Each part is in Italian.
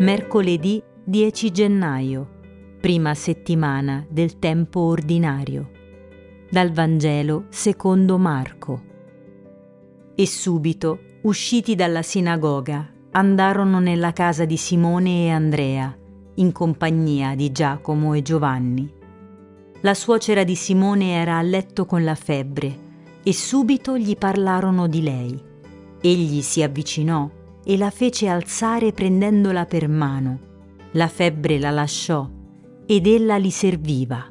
Mercoledì 10 gennaio, prima settimana del tempo ordinario. Dal Vangelo secondo Marco. E subito, usciti dalla sinagoga, andarono nella casa di Simone e Andrea, in compagnia di Giacomo e Giovanni. La suocera di Simone era a letto con la febbre e subito gli parlarono di lei. Egli si avvicinò e la fece alzare prendendola per mano. La febbre la lasciò ed ella li serviva.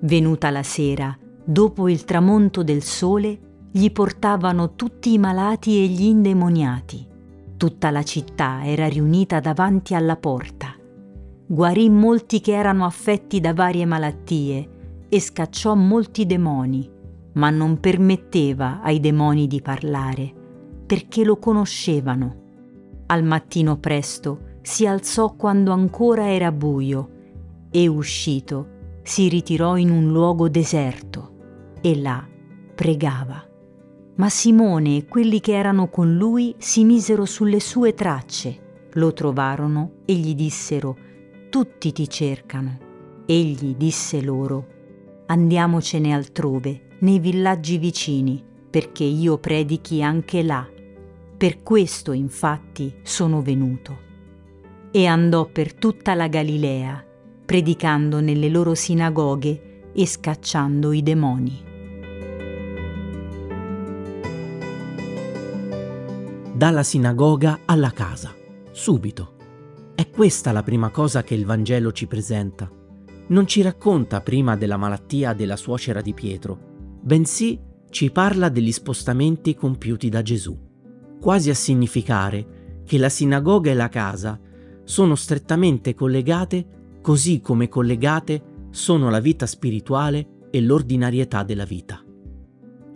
Venuta la sera, dopo il tramonto del sole, gli portavano tutti i malati e gli indemoniati. Tutta la città era riunita davanti alla porta. Guarì molti che erano affetti da varie malattie e scacciò molti demoni, ma non permetteva ai demoni di parlare, perché lo conoscevano. Al mattino presto si alzò quando ancora era buio e uscito si ritirò in un luogo deserto e là pregava. Ma Simone e quelli che erano con lui si misero sulle sue tracce, lo trovarono e gli dissero, tutti ti cercano. Egli disse loro, andiamocene altrove, nei villaggi vicini, perché io predichi anche là per questo infatti sono venuto. E andò per tutta la Galilea, predicando nelle loro sinagoghe e scacciando i demoni. Dalla sinagoga alla casa, subito. È questa la prima cosa che il Vangelo ci presenta. Non ci racconta prima della malattia della suocera di Pietro, bensì ci parla degli spostamenti compiuti da Gesù quasi a significare che la sinagoga e la casa sono strettamente collegate così come collegate sono la vita spirituale e l'ordinarietà della vita.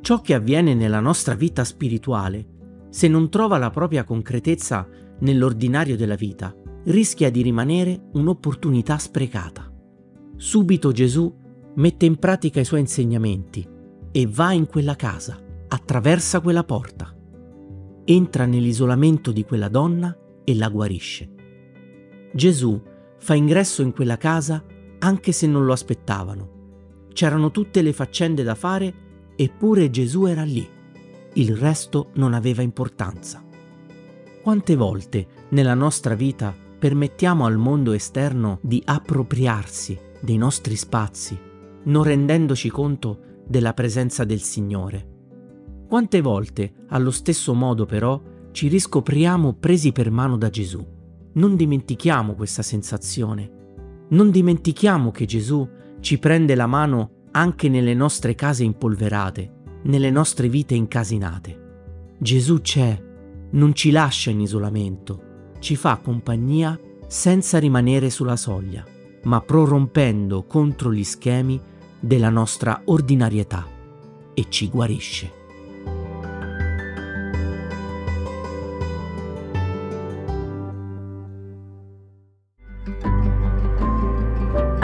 Ciò che avviene nella nostra vita spirituale, se non trova la propria concretezza nell'ordinario della vita, rischia di rimanere un'opportunità sprecata. Subito Gesù mette in pratica i suoi insegnamenti e va in quella casa, attraversa quella porta entra nell'isolamento di quella donna e la guarisce. Gesù fa ingresso in quella casa anche se non lo aspettavano. C'erano tutte le faccende da fare eppure Gesù era lì. Il resto non aveva importanza. Quante volte nella nostra vita permettiamo al mondo esterno di appropriarsi dei nostri spazi, non rendendoci conto della presenza del Signore? Quante volte, allo stesso modo però, ci riscopriamo presi per mano da Gesù. Non dimentichiamo questa sensazione. Non dimentichiamo che Gesù ci prende la mano anche nelle nostre case impolverate, nelle nostre vite incasinate. Gesù c'è, non ci lascia in isolamento, ci fa compagnia senza rimanere sulla soglia, ma prorompendo contro gli schemi della nostra ordinarietà e ci guarisce.